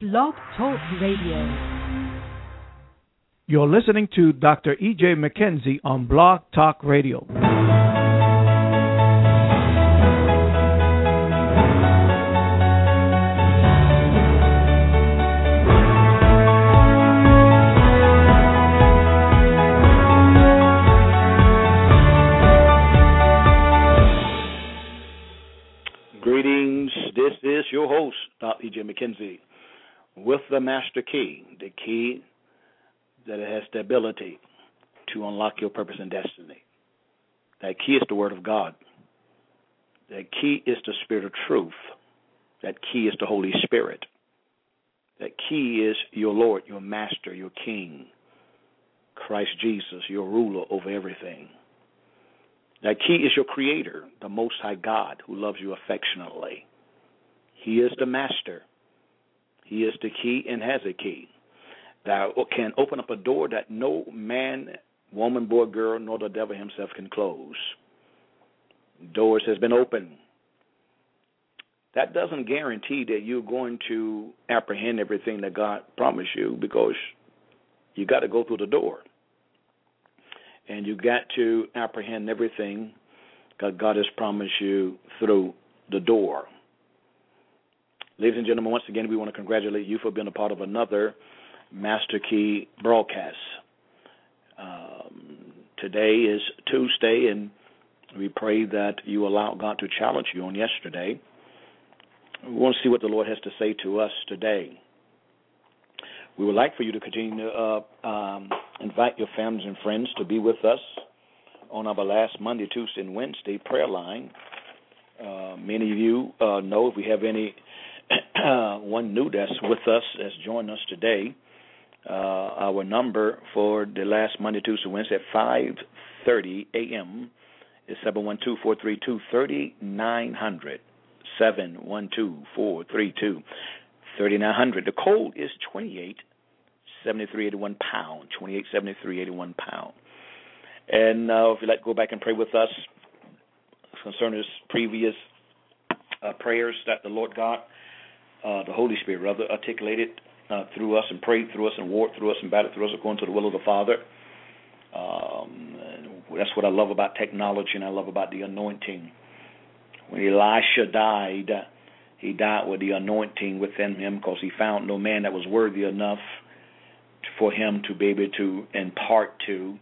Blog Talk Radio. You're listening to Dr. E.J. McKenzie on Blog Talk Radio. Greetings. This is your host, Dr. E.J. McKenzie, with the master key, the key that has the ability to unlock your purpose and destiny. That key is the Word of God. That key is the Spirit of truth. That key is the Holy Spirit. That key is your Lord, your Master, your King, Christ Jesus, your ruler over everything. That key is your Creator, the Most High God, who loves you affectionately. He is the Master. He is the key and has a key that can open up a door that no man, woman, boy, girl, nor the devil himself can close. Doors has been opened. That doesn't guarantee that you're going to apprehend everything that God promised you because you got to go through the door. And you got to apprehend everything that God has promised you through the door. Ladies and gentlemen, once again, we want to congratulate you for being a part of another Master Key broadcast. Um, today is Tuesday, and we pray that you allow God to challenge you on yesterday. We want to see what the Lord has to say to us today. We would like for you to continue to uh, um, invite your families and friends to be with us on our last Monday, Tuesday, and Wednesday prayer line. Uh, many of you uh, know if we have any one new that's with us that's joined us today. Uh, our number for the last Monday, Tuesday, Wednesday at 5:30 a.m. is seven one two four three two thirty nine hundred. Seven one two four three two thirty nine hundred. The code is twenty eight seventy three eighty one pound. Twenty eight seventy three eighty one pound. And uh, if you'd like to go back and pray with us concerning previous uh, prayers that the Lord God, uh, the Holy Spirit, rather articulated uh, through us and prayed through us and warred through us and battled through us according to the will of the Father. Um, that's what I love about technology and I love about the anointing. When Elisha died, he died with the anointing within him because he found no man that was worthy enough for him to be able to impart to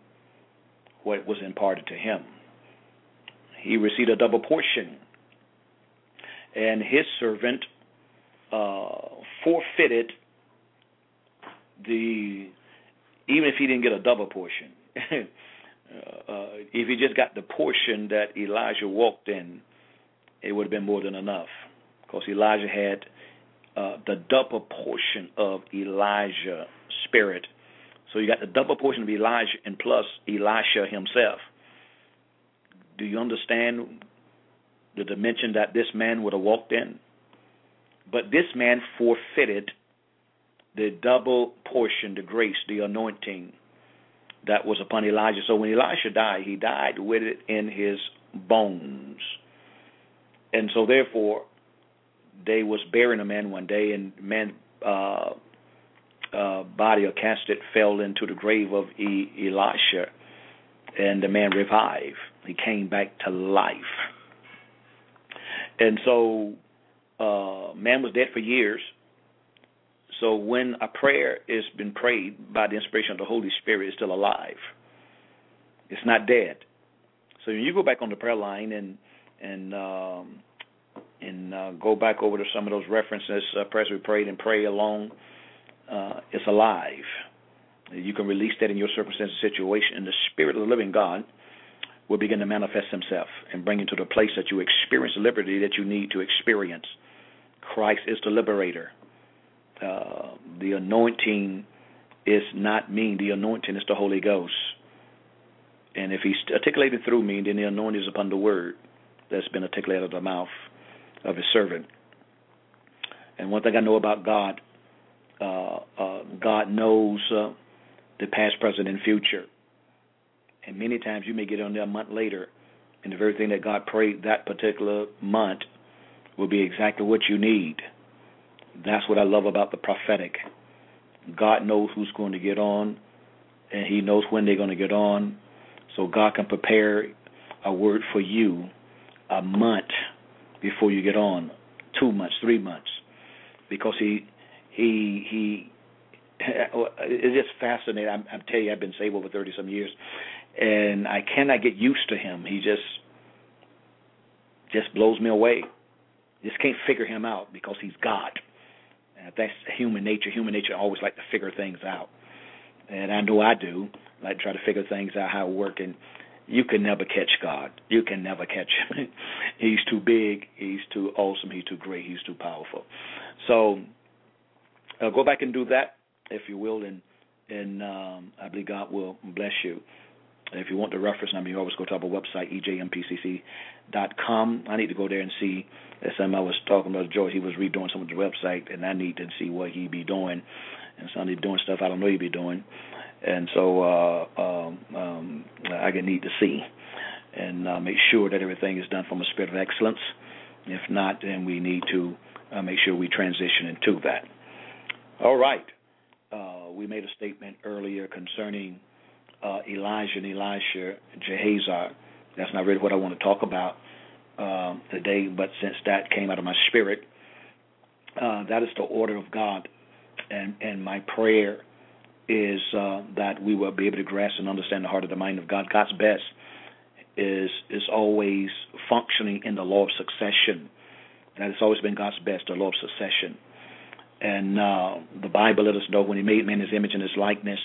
what was imparted to him. He received a double portion, and his servant uh, forfeited the even if he didn't get a double portion. uh, if he just got the portion that Elijah walked in, it would have been more than enough, because Elijah had uh, the double portion of Elijah's spirit. So you got the double portion of Elijah and plus Elisha himself. Do you understand the dimension that this man would have walked in? But this man forfeited the double portion, the grace, the anointing that was upon Elijah. So when Elisha died, he died with it in his bones. And so therefore, they was burying a man one day, and man's uh, uh, body or casket fell into the grave of e- Elisha, and the man revived. He came back to life. And so, uh, man was dead for years. So when a prayer is been prayed by the inspiration of the Holy Spirit, it's still alive. It's not dead. So when you go back on the prayer line and and um, and uh, go back over to some of those references, uh, prayers we prayed and pray along uh, is alive. You can release that in your circumstance situation, and the Spirit of the living God will begin to manifest Himself and bring you to the place that you experience the liberty that you need to experience. Christ is the liberator. Uh, the anointing is not me. The anointing is the Holy Ghost. And if He's articulated through me, then the anointing is upon the word that's been articulated out of the mouth of His servant. And one thing I know about God uh, uh, God knows uh, the past, present, and future. And many times you may get on there a month later, and the very thing that God prayed that particular month will be exactly what you need. That's what I love about the prophetic. God knows who's going to get on, and He knows when they're going to get on. So God can prepare a word for you a month before you get on, two months, three months, because He He He. It's just fascinating. I'm, I'm telling you, I've been saved over thirty some years, and I cannot get used to Him. He just just blows me away. Just can't figure Him out because He's God. And that's human nature. Human nature always like to figure things out, and I know I do. Like to try to figure things out how it work, and you can never catch God. You can never catch him. he's too big. He's too awesome. He's too great. He's too powerful. So uh, go back and do that, if you will, and and um, I believe God will bless you. If you want the reference number, you always go to our website, ejmpcc.com. I need to go there and see. As time I was talking about George, he was redoing some of the website, and I need to see what he be doing. And he doing stuff I don't know he be doing. And so uh, um, um, I can need to see and uh, make sure that everything is done from a spirit of excellence. If not, then we need to uh, make sure we transition into that. All right. Uh, we made a statement earlier concerning uh, Elijah and Elisha, Gehazi. That's not really what I want to talk about um, today, but since that came out of my spirit, uh, that is the order of God. And, and my prayer is uh, that we will be able to grasp and understand the heart of the mind of God. God's best is is always functioning in the law of succession. That has always been God's best, the law of succession. And uh, the Bible let us know when He made man His image and His likeness,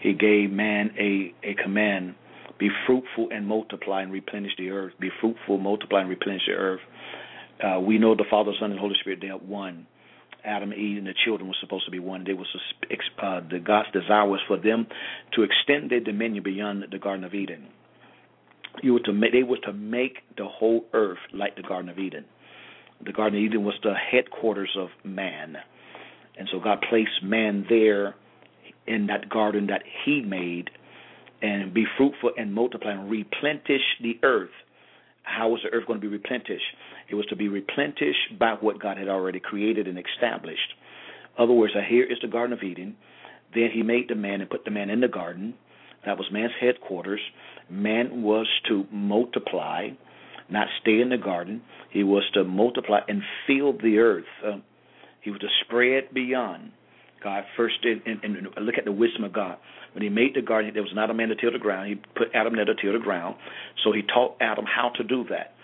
He gave man a a command: be fruitful and multiply and replenish the earth. Be fruitful, multiply and replenish the earth. Uh, we know the Father, Son, and Holy Spirit they are one. Adam, Eve, and the children were supposed to be one. They was uh, the God's desire was for them to extend their dominion beyond the Garden of Eden. You were to make, they were to make the whole earth like the Garden of Eden. The Garden of Eden was the headquarters of man, and so God placed man there in that garden that He made, and be fruitful and multiply and replenish the earth. How was the earth going to be replenished? It was to be replenished by what God had already created and established. In other words, here is the Garden of Eden. Then he made the man and put the man in the garden. That was man's headquarters. Man was to multiply, not stay in the garden. He was to multiply and fill the earth. Uh, he was to spread beyond. God first did, and, and look at the wisdom of God. When He made the garden, there was not a man to till the ground. He put Adam there to till the ground. So He taught Adam how to do that.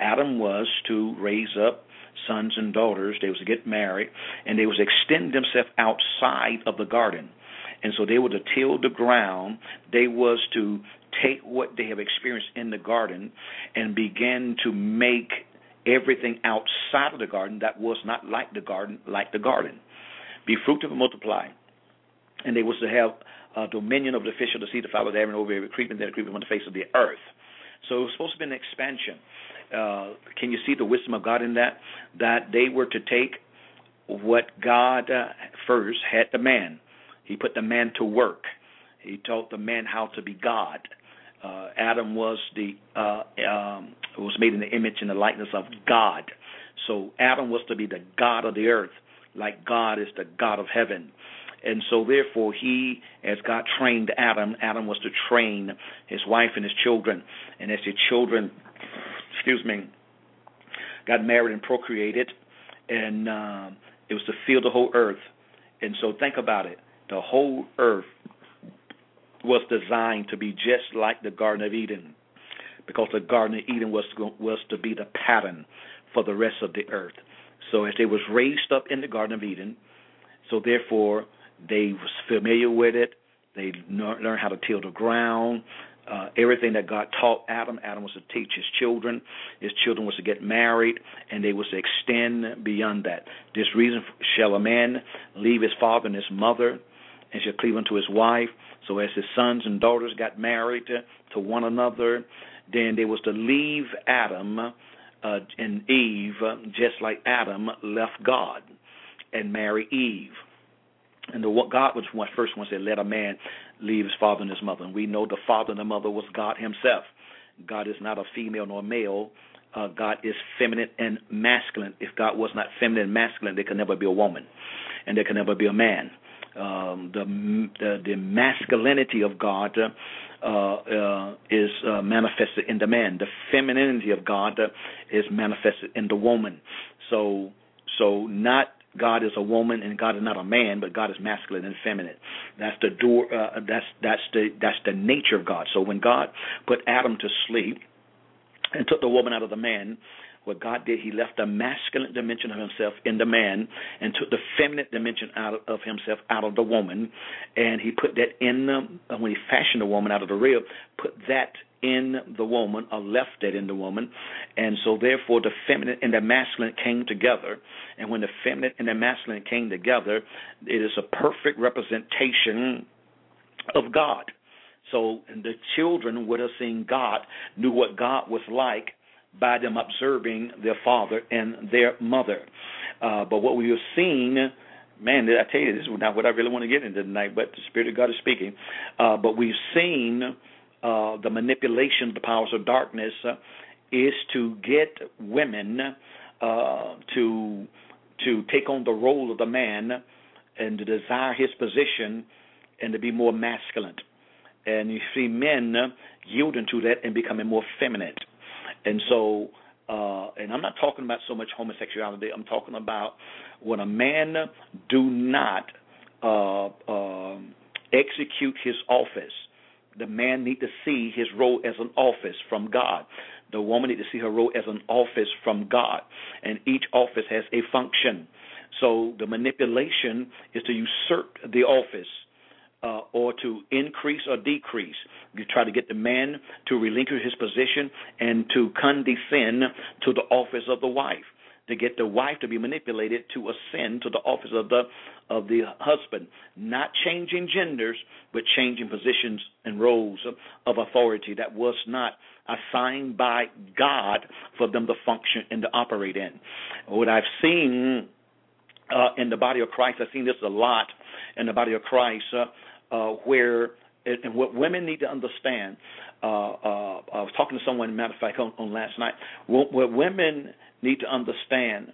Adam was to raise up sons and daughters. They was to get married, and they was to extend themselves outside of the garden. And so they were to till the ground. They was to take what they have experienced in the garden and begin to make everything outside of the garden that was not like the garden, like the garden. Be fruitful and multiply. And they was to have uh, dominion over the fish of the sea, the fowl of the air, and over every creeping that creeping on the face of the earth. So it was supposed to be an expansion uh, can you see the wisdom of God in that? That they were to take what God uh, first had the man. He put the man to work. He taught the man how to be God. Uh, Adam was the uh, um, was made in the image and the likeness of God. So Adam was to be the God of the earth, like God is the God of heaven. And so, therefore, he, as God trained Adam, Adam was to train his wife and his children. And as his children excuse me, got married and procreated, and uh, it was to fill the whole earth. And so think about it: the whole earth was designed to be just like the Garden of Eden, because the Garden of Eden was was to be the pattern for the rest of the earth. So as they was raised up in the Garden of Eden, so therefore they was familiar with it. They learned how to till the ground uh, everything that God taught Adam. Adam was to teach his children. His children was to get married, and they was to extend beyond that. This reason shall a man leave his father and his mother, and shall cleave unto his wife. So as his sons and daughters got married to, to one another, then they was to leave Adam uh, and Eve, just like Adam left God, and marry Eve. And the God was one first one said, "Let a man leave his father and his mother." And we know the father and the mother was God Himself. God is not a female nor male. uh, God is feminine and masculine. If God was not feminine and masculine, there could never be a woman, and there could never be a man. Um, the, the the masculinity of God is uh, manifested in the man. The femininity of God uh, is manifested in the woman. So so not God is a woman and God is not a man, but God is masculine and feminine. That's the door. Uh, that's that's the that's the nature of God. So when God put Adam to sleep and took the woman out of the man, what God did, He left the masculine dimension of Himself in the man and took the feminine dimension out of Himself out of the woman, and He put that in the uh, when He fashioned the woman out of the rib, put that in the woman or left that in the woman. And so, therefore, the feminine and the masculine came together. And when the feminine and the masculine came together, it is a perfect representation of God. So the children would have seen God, knew what God was like by them observing their father and their mother. Uh, but what we have seen, man, I tell you, this is not what I really want to get into tonight, but the Spirit of God is speaking. Uh, but we've seen uh, the manipulation of the powers of darkness uh, is to get women uh, to to take on the role of the man and to desire his position and to be more masculine. And you see men yielding to that and becoming more feminine. And so, uh, and I'm not talking about so much homosexuality. I'm talking about when a man do not uh, uh, execute his office the man need to see his role as an office from God. The woman need to see her role as an office from God, and each office has a function. So the manipulation is to usurp the office. Uh, or to increase or decrease. You try to get the man to relinquish his position and to condescend to the office of the wife to get the wife to be manipulated to ascend to the office of the of the husband, not changing genders, but changing positions and roles of, of authority that was not assigned by God for them to function and to operate in. What I've seen uh, in the body of Christ, I've seen this a lot in the body of Christ, uh, uh, where and what women need to understand. Uh, uh, I was talking to someone, matter of fact, on, on last night. What, what women need to understand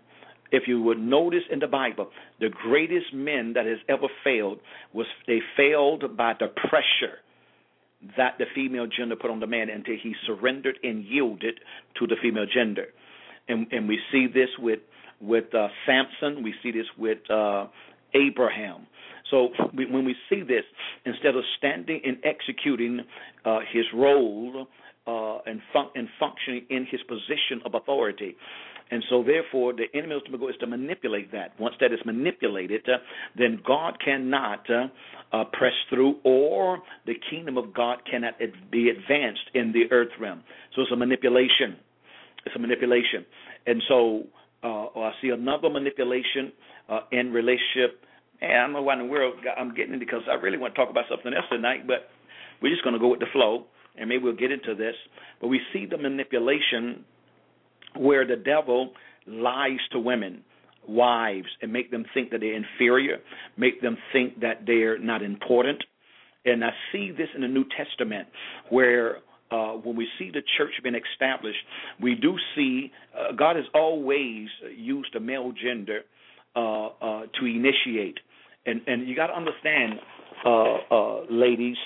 if you would notice in the Bible, the greatest men that has ever failed was they failed by the pressure that the female gender put on the man until he surrendered and yielded to the female gender. And and we see this with with uh, Samson, we see this with uh, Abraham. So we, when we see this, instead of standing and executing uh, his role uh, and, fun- and functioning in his position of authority, and so, therefore, the enemy ultimate goal is to manipulate that. Once that is manipulated, uh, then God cannot uh, uh, press through, or the kingdom of God cannot ad- be advanced in the earth realm. So it's a manipulation. It's a manipulation. And so uh, or I see another manipulation uh, in relationship. And I don't know why in the world I'm getting it because I really want to talk about something else tonight, but we're just going to go with the flow, and maybe we'll get into this. But we see the manipulation where the devil lies to women, wives, and make them think that they're inferior, make them think that they're not important. And I see this in the New Testament where uh, when we see the church being established, we do see uh, God has always used the male gender uh, uh to initiate. And, and you got to understand, uh, uh, ladies,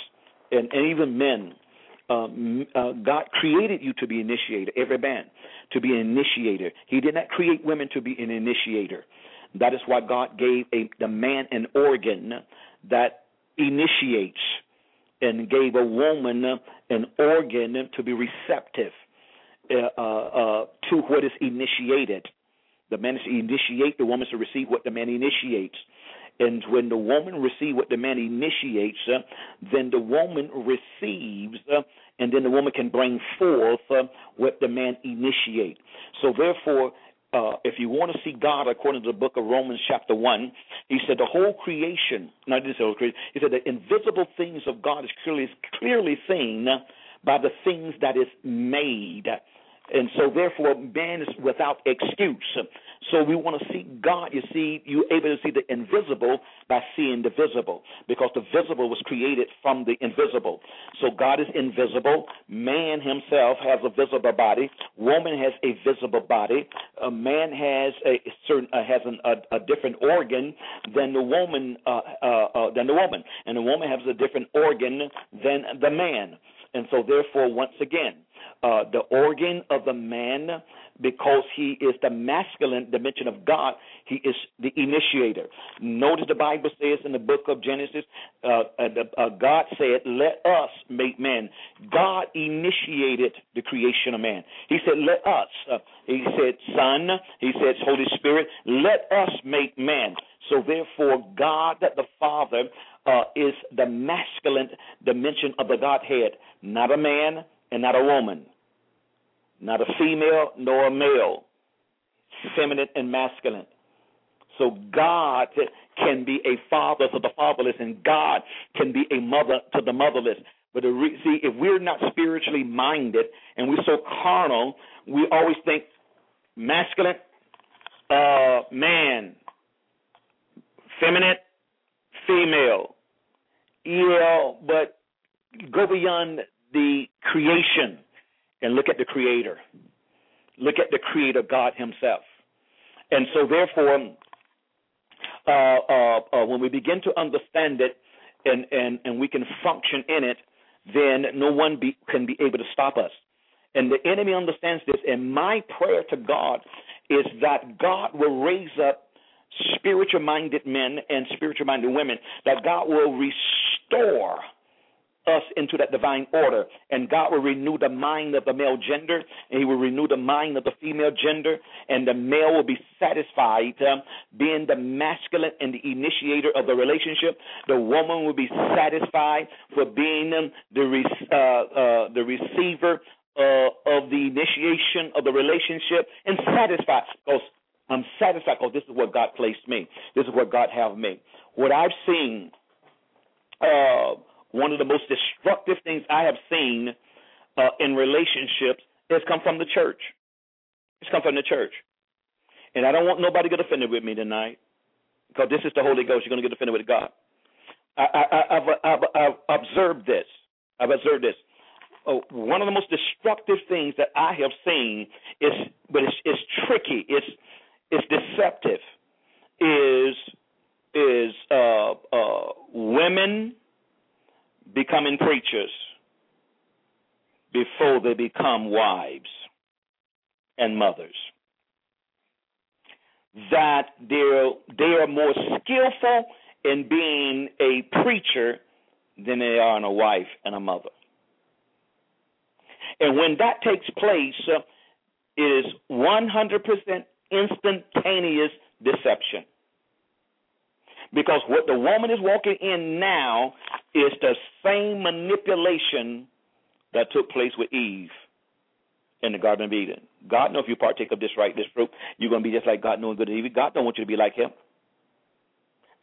and, and even men, um, uh, God created you to be initiator, every man, to be an initiator. He did not create women to be an initiator. That is why God gave a, the man an organ that initiates and gave a woman an organ to be receptive uh, uh, uh to what is initiated. The man is to initiate, the woman is to receive what the man initiates. And when the woman receives what the man initiates, uh, then the woman receives, uh, and then the woman can bring forth uh, what the man initiates. So therefore, uh, if you want to see God according to the book of Romans chapter 1, he said the whole creation, not the whole creation, he said the invisible things of God is clearly, clearly seen by the things that is made. And so, therefore, man is without excuse. So we want to see God. You see, you're able to see the invisible by seeing the visible because the visible was created from the invisible. So God is invisible. Man himself has a visible body. Woman has a visible body. A man has a certain uh, has an, a, a different organ than the woman uh, uh, uh, than the woman, and the woman has a different organ than the man. And so, therefore, once again, uh, the organ of the man because he is the masculine dimension of God. He is the initiator. Notice the Bible says in the book of Genesis, uh, uh, uh, God said, Let us make man. God initiated the creation of man. He said, Let us. Uh, he said, Son. He said, Holy Spirit, let us make man. So therefore, God, the Father, uh, is the masculine dimension of the Godhead, not a man and not a woman not a female nor a male, feminine and masculine. So God can be a father to the fatherless, and God can be a mother to the motherless. But see, if we're not spiritually minded and we're so carnal, we always think masculine, uh, man, feminine, female. Yeah, but go beyond the creation and look at the Creator. Look at the Creator, God Himself. And so, therefore, uh, uh, uh, when we begin to understand it and, and, and we can function in it, then no one be, can be able to stop us. And the enemy understands this. And my prayer to God is that God will raise up spiritual minded men and spiritual minded women, that God will restore us into that divine order. And God will renew the mind of the male gender, and He will renew the mind of the female gender, and the male will be satisfied uh, being the masculine and the initiator of the relationship. The woman will be satisfied for being um, the re- uh, uh, the receiver uh, of the initiation of the relationship, and satisfied because I'm satisfied because this is what God placed me. This is what God have me. What I've seen. Uh, one of the most destructive things I have seen uh, in relationships has come from the church. It's come from the church. And I don't want nobody to get offended with me tonight because this is the Holy Ghost. You're going to get offended with God. I, have observed this. I've observed this. Oh, one of the most destructive things that I have seen is, but it's, it's tricky. It's it's deceptive. Is is uh, uh, women becoming preachers before they become wives and mothers. That they're, they are more skillful in being a preacher than they are in a wife and a mother. And when that takes place, uh, it is 100% instantaneous deception. Because what the woman is walking in now is the same manipulation that took place with Eve in the Garden of Eden. God knows if you partake of this right, this fruit, you're going to be just like God knowing good and evil. God don't want you to be like Him.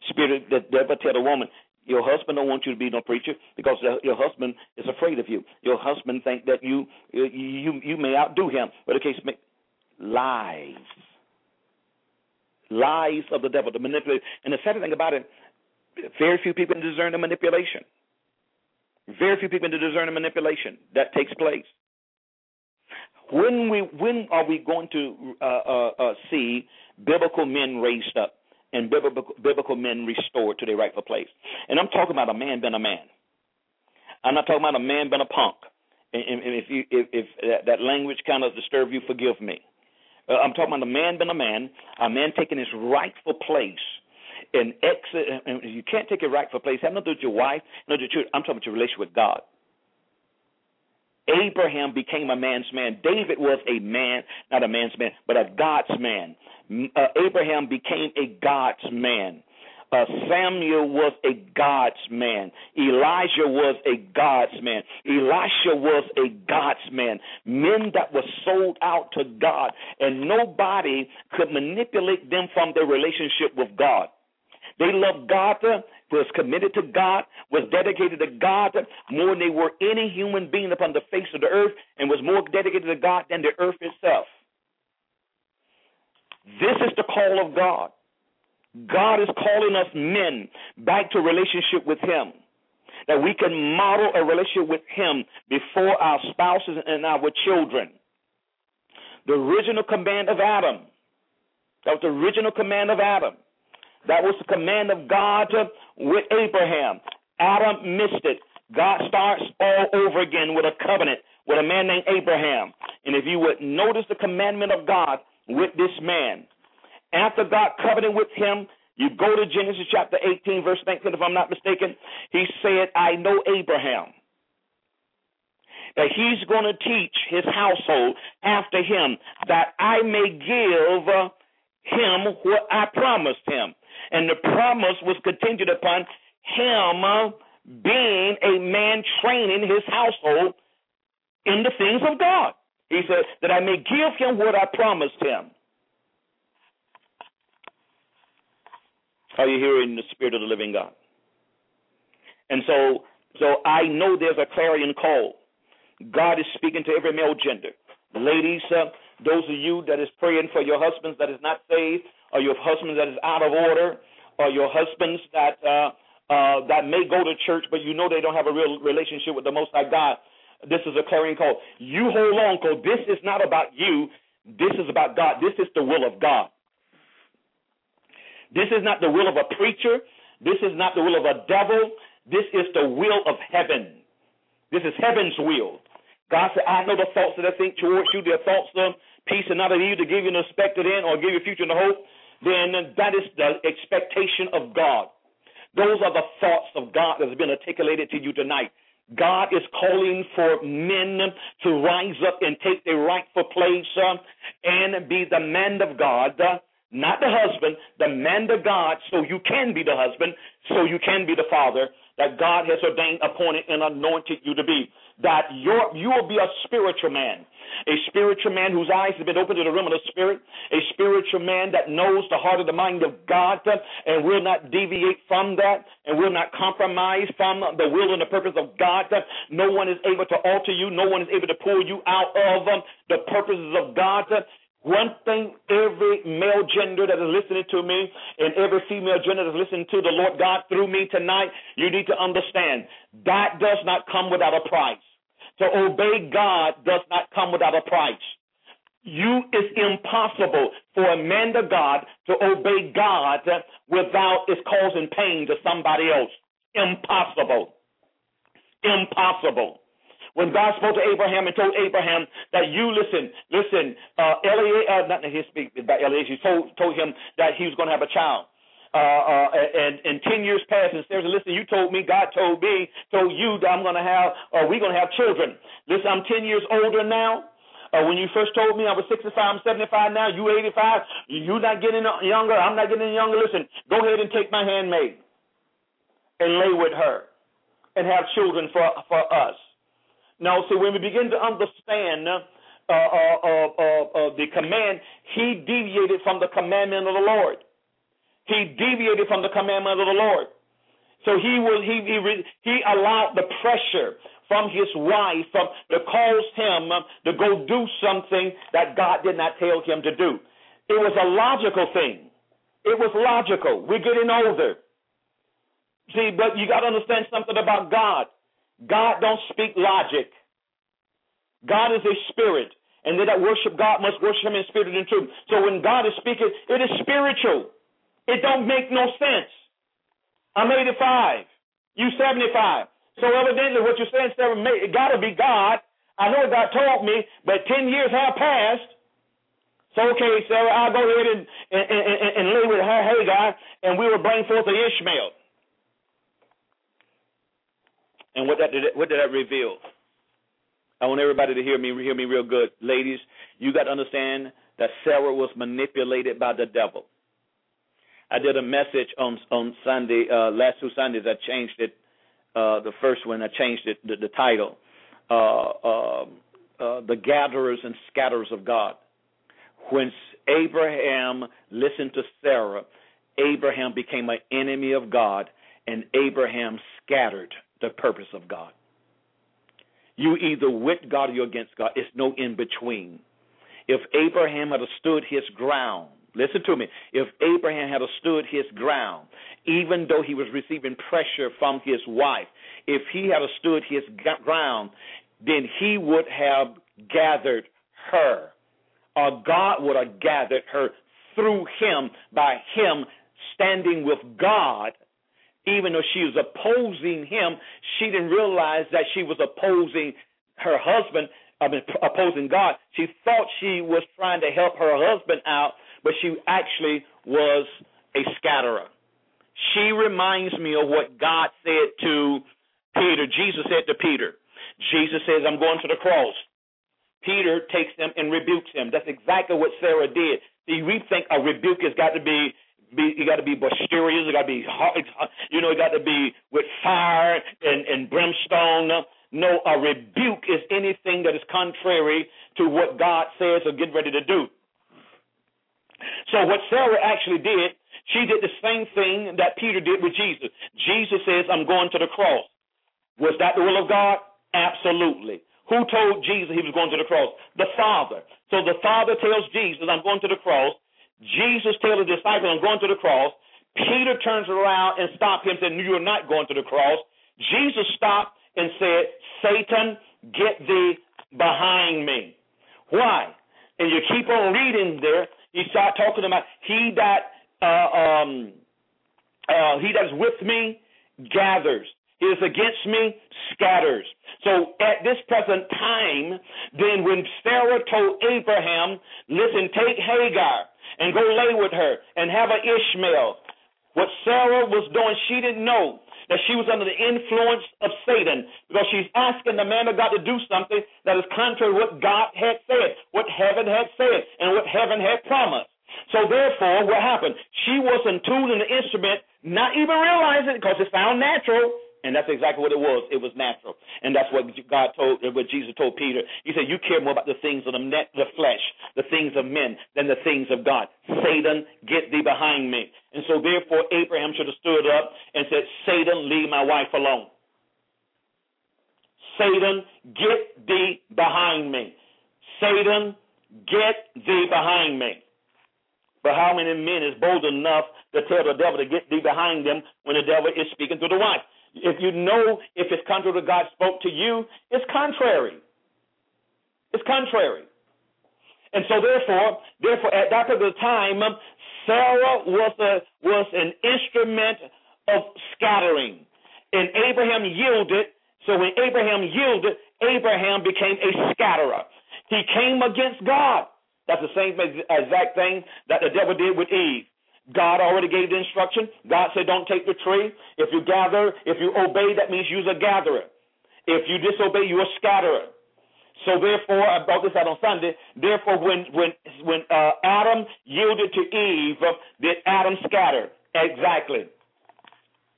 Spirit, the devil tell the woman, your husband don't want you to be no preacher because your husband is afraid of you. Your husband think that you you you may outdo him. But the case may lies lies of the devil to manipulate. And the sad thing about it, very few people can discern the manipulation. Very few people can discern the manipulation that takes place. When we when are we going to uh, uh, uh, see biblical men raised up and biblical, biblical men restored to their rightful place? And I'm talking about a man being a man. I'm not talking about a man being a punk. And, and if you if, if that, that language kind of disturbs you, forgive me. Uh, I'm talking about a man being a man, a man taking his rightful place. And exit, and you can't take your rightful place. To do with your wife, your I'm talking about your relationship with God. Abraham became a man's man. David was a man, not a man's man, but a God's man. Uh, Abraham became a God's man. Uh, Samuel was a God's man. Elijah was a God's man. Elisha was a God's man. Men that were sold out to God, and nobody could manipulate them from their relationship with God. They loved God uh, was committed to God, was dedicated to God uh, more than they were any human being upon the face of the earth, and was more dedicated to God than the earth itself. This is the call of God. God is calling us men back to relationship with Him. That we can model a relationship with Him before our spouses and our children. The original command of Adam. That was the original command of Adam. That was the command of God with Abraham. Adam missed it. God starts all over again with a covenant with a man named Abraham. And if you would notice the commandment of God with this man, after God covenanted with him, you go to Genesis chapter 18, verse 19, if I'm not mistaken. He said, I know Abraham. That he's going to teach his household after him, that I may give uh, him what I promised him. And the promise was contingent upon him being a man training his household in the things of God. He said, that I may give him what I promised him. Are you hearing the spirit of the living God? And so, so I know there's a clarion call. God is speaking to every male gender. Ladies, uh, those of you that is praying for your husbands that is not saved, or your husband that is out of order, or your husbands that uh, uh, that may go to church, but you know they don't have a real relationship with the Most High God. This is a clarion call. You hold on, because this is not about you. This is about God. This is the will of God. This is not the will of a preacher. This is not the will of a devil. This is the will of heaven. This is heaven's will. God said, I know the thoughts that I think towards you, they're thoughts of peace and not of evil to give you an expected end or give you future and hope. Then that is the expectation of God. Those are the thoughts of God that has been articulated to you tonight. God is calling for men to rise up and take their rightful place uh, and be the man of God. Uh, not the husband, the man of God, so you can be the husband, so you can be the father that God has ordained, appointed, and anointed you to be. That you will be a spiritual man, a spiritual man whose eyes have been opened to the realm of the spirit, a spiritual man that knows the heart of the mind of God and will not deviate from that and will not compromise from the will and the purpose of God. No one is able to alter you, no one is able to pull you out of the purposes of God. One thing every male gender that is listening to me and every female gender that is listening to the Lord God through me tonight, you need to understand that does not come without a price. To obey God does not come without a price. You it's impossible for a man of God to obey God without it causing pain to somebody else. Impossible. Impossible when God spoke to Abraham and told Abraham that you listen, listen, uh, Eliezer, uh, not he speak about Eliezer, he told, told him that he was going to have a child. Uh, uh, and, and 10 years passed, and says, listen, you told me, God told me, told you that I'm going to have, or we're going to have children. Listen, I'm 10 years older now. Uh, when you first told me I was 65, I'm 75 now. You 85. You're not getting younger. I'm not getting younger. Listen, go ahead and take my handmaid and lay with her and have children for for us. Now, see, when we begin to understand uh, uh, uh, uh, the command, he deviated from the commandment of the Lord. He deviated from the commandment of the Lord. So he was he he he allowed the pressure from his wife um, to cause him to go do something that God did not tell him to do. It was a logical thing. It was logical. We're getting older. See, but you got to understand something about God. God don't speak logic. God is a spirit, and they that worship God must worship him in spirit and truth. So when God is speaking, it is spiritual. It don't make no sense. I'm 85. You 75. So evidently what you're saying, Sarah, it got to be God. I know God told me, but 10 years have passed. So okay, Sarah, I'll go ahead and, and, and, and lay with her Hagar, and we will bring forth the Ishmael. And what that did, what did that reveal? I want everybody to hear me hear me real good, ladies. You got to understand that Sarah was manipulated by the devil. I did a message on on Sunday, uh, last two Sundays. I changed it. Uh, the first one I changed it, the, the title, uh, uh, uh, "The Gatherers and Scatterers of God." When Abraham listened to Sarah, Abraham became an enemy of God and Abraham scattered the purpose of God. You either with God or you're against God. It's no in between. If Abraham had stood his ground, listen to me. If Abraham had stood his ground, even though he was receiving pressure from his wife, if he had stood his ground, then he would have gathered her, or God would have gathered her through him by him standing with God even though she was opposing him, she didn't realize that she was opposing her husband, I mean, opposing God. She thought she was trying to help her husband out, but she actually was a scatterer. She reminds me of what God said to Peter. Jesus said to Peter, Jesus says, I'm going to the cross. Peter takes him and rebukes him. That's exactly what Sarah did. See, we think a rebuke has got to be be you got to be boisterous. You got to be. You know, you got to be with fire and and brimstone. No, a rebuke is anything that is contrary to what God says or get ready to do. So what Sarah actually did, she did the same thing that Peter did with Jesus. Jesus says, "I'm going to the cross." Was that the will of God? Absolutely. Who told Jesus he was going to the cross? The Father. So the Father tells Jesus, I'm going to the cross. Jesus tells the disciples, I'm going to the cross. Peter turns around and stops him and said, You're not going to the cross. Jesus stopped and said, Satan, get thee behind me. Why? And you keep on reading there, you start talking about he that uh, um, uh, he that is with me gathers. Is against me scatters. So at this present time, then when Sarah told Abraham, listen, take Hagar and go lay with her and have an Ishmael. What Sarah was doing, she didn't know that she was under the influence of Satan because she's asking the man of God to do something that is contrary to what God had said, what heaven had said, and what heaven had promised. So therefore, what happened? She was in tune in the instrument, not even realizing because it sounded natural. And that's exactly what it was. It was natural. And that's what God told, what Jesus told Peter. He said, You care more about the things of the, net, the flesh, the things of men, than the things of God. Satan, get thee behind me. And so therefore, Abraham should have stood up and said, Satan, leave my wife alone. Satan, get thee behind me. Satan, get thee behind me. But how many men is bold enough to tell the devil to get thee behind them when the devil is speaking to the wife? If you know if it's contrary to God spoke to you, it's contrary. It's contrary. And so therefore, therefore at that particular time, Sarah was a was an instrument of scattering. And Abraham yielded. So when Abraham yielded, Abraham became a scatterer. He came against God. That's the same exact thing that the devil did with Eve. God already gave the instruction. God said, don't take the tree. If you gather, if you obey, that means you're a gatherer. If you disobey, you're a scatterer. So therefore, I brought this out on Sunday. Therefore, when when when uh, Adam yielded to Eve, did Adam scatter? Exactly.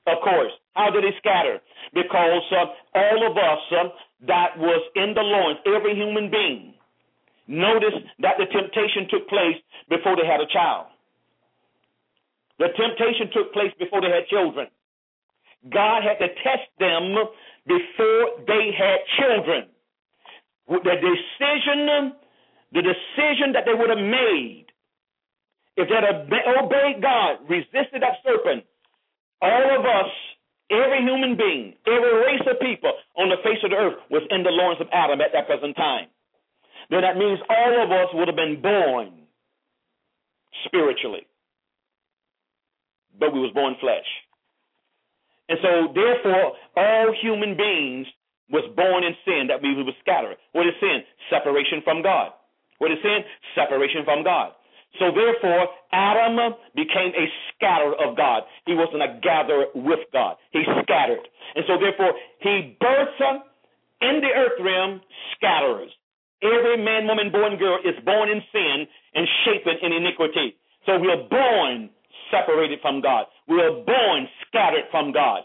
Of course. How did he scatter? Because uh, all of us uh, that was in the loins, every human being, noticed that the temptation took place before they had a child. The temptation took place before they had children. God had to test them before they had children. The decision, the decision that they would have made if they had obeyed God, resisted that serpent, all of us, every human being, every race of people on the face of the earth was in the loins of Adam at that present time. Then that means all of us would have been born spiritually but we was born flesh. And so, therefore, all human beings was born in sin, that we was scattered. What is sin? Separation from God. What is sin? Separation from God. So therefore, Adam became a scatterer of God. He wasn't a gatherer with God. He scattered. And so therefore, he births in the earth realm scatterers. Every man, woman, boy, and girl is born in sin and shapen in iniquity. So we are born separated from God. We are born scattered from God.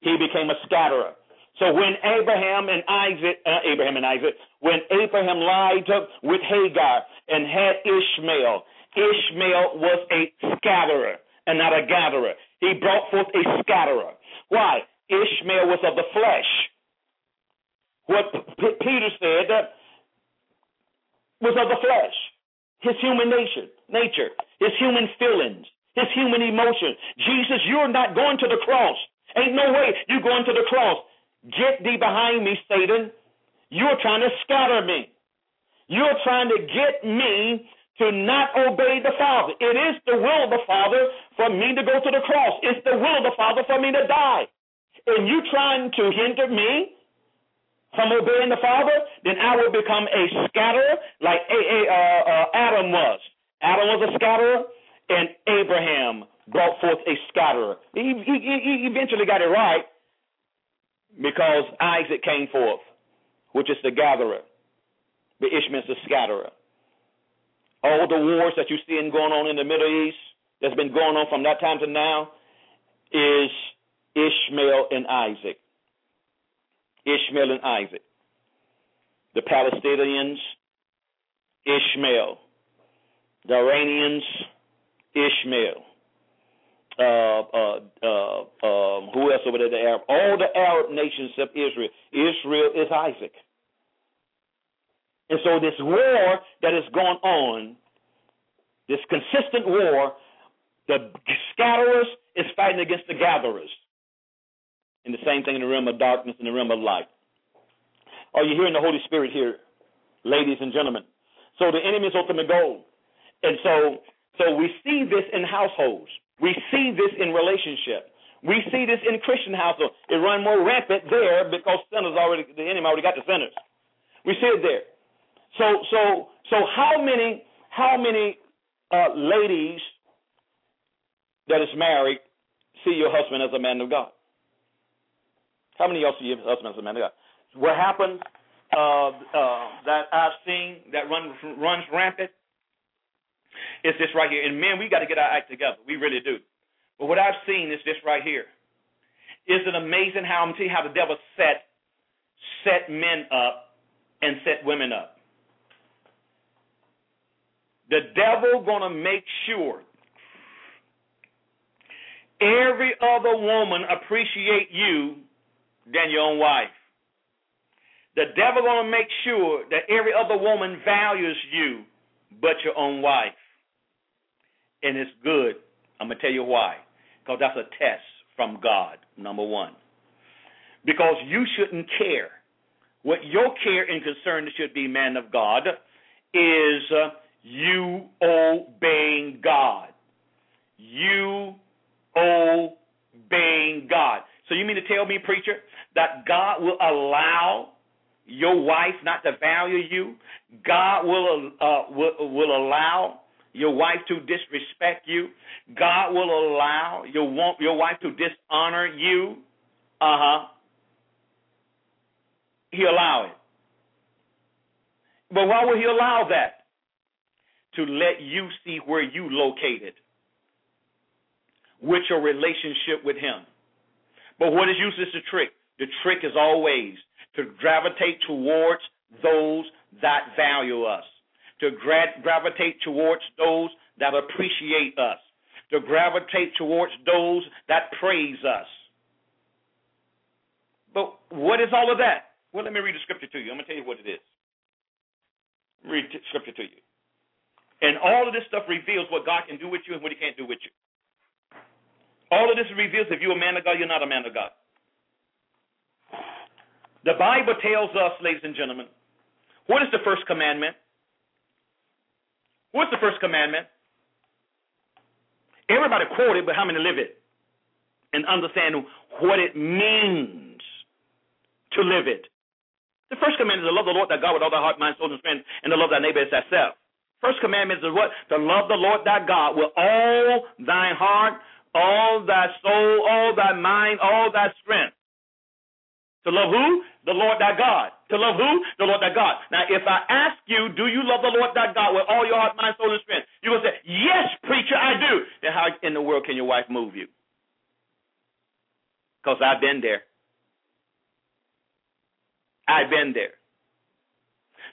He became a scatterer. So when Abraham and Isaac, uh, Abraham and Isaac, when Abraham lied with Hagar and had Ishmael, Ishmael was a scatterer and not a gatherer. He brought forth a scatterer. Why? Ishmael was of the flesh. What P- Peter said was of the flesh, his human nature, nature, his human feelings, his human emotion. Jesus, you're not going to the cross. Ain't no way you're going to the cross. Get thee behind me, Satan. You're trying to scatter me. You're trying to get me to not obey the Father. It is the will of the Father for me to go to the cross. It's the will of the Father for me to die. And you trying to hinder me from obeying the Father, then I will become a scatterer like a, a, uh, uh, Adam was. Adam was a scatterer, and Abraham brought forth a scatterer. He, he, he eventually got it right because Isaac came forth, which is the gatherer. But Ishmael's the scatterer. All the wars that you see going on in the Middle East that's been going on from that time to now is Ishmael and Isaac. Ishmael and Isaac. The Palestinians, Ishmael. The Iranians, Ishmael. Uh, uh, uh, um, who else over there? The Arab. All the Arab nations except Israel. Israel is Isaac. And so this war that is going on, this consistent war, the scatterers is fighting against the gatherers. And the same thing in the realm of darkness and the realm of light. Are you hearing the Holy Spirit here, ladies and gentlemen? So the enemy's ultimate goal. And so so we see this in households. We see this in relationship. We see this in Christian households. It run more rampant there because sinners already the enemy already got the sinners. We see it there. So so so how many how many uh, ladies that is married see your husband as a man of God? How many of y'all see your husband as a man of God? What happens uh, uh, that I've seen that run, runs rampant is this right here. And men, we got to get our act together. We really do. But what I've seen is this right here. Isn't amazing how I'm telling you how the devil set set men up and set women up? The devil gonna make sure every other woman appreciate you than your own wife. The devil gonna make sure that every other woman values you but your own wife. And it's good. I'm gonna tell you why. Because that's a test from God, number one. Because you shouldn't care. What your care and concern should be, man of God, is uh, you obeying God. You obeying God. So you mean to tell me, preacher, that God will allow your wife not to value you? God will uh, will, will allow your wife to disrespect you? God will allow your your wife to dishonor you? Uh huh. He allow it. But why would he allow that? to let you see where you located with your relationship with him. But what is useless the trick? The trick is always to gravitate towards those that value us, to gra- gravitate towards those that appreciate us, to gravitate towards those that praise us. But what is all of that? Well, let me read the scripture to you. I'm going to tell you what it is. Read the scripture to you. And all of this stuff reveals what God can do with you and what He can't do with you. All of this reveals if you're a man of God, you're not a man of God. The Bible tells us, ladies and gentlemen, what is the first commandment? What's the first commandment? Everybody quote it, but how many live it? And understand what it means to live it. The first commandment is to love the Lord thy God with all thy heart, mind, soul, and strength, and to love thy neighbor as thyself. First commandment is what? To love the Lord thy God with all thy heart, all thy soul, all thy mind, all thy strength. To love who? The Lord thy God. To love who? The Lord thy God. Now, if I ask you, do you love the Lord thy God with all your heart, mind, soul, and strength? You're going to say, yes, preacher, I do. Then how in the world can your wife move you? Because I've been there. I've been there.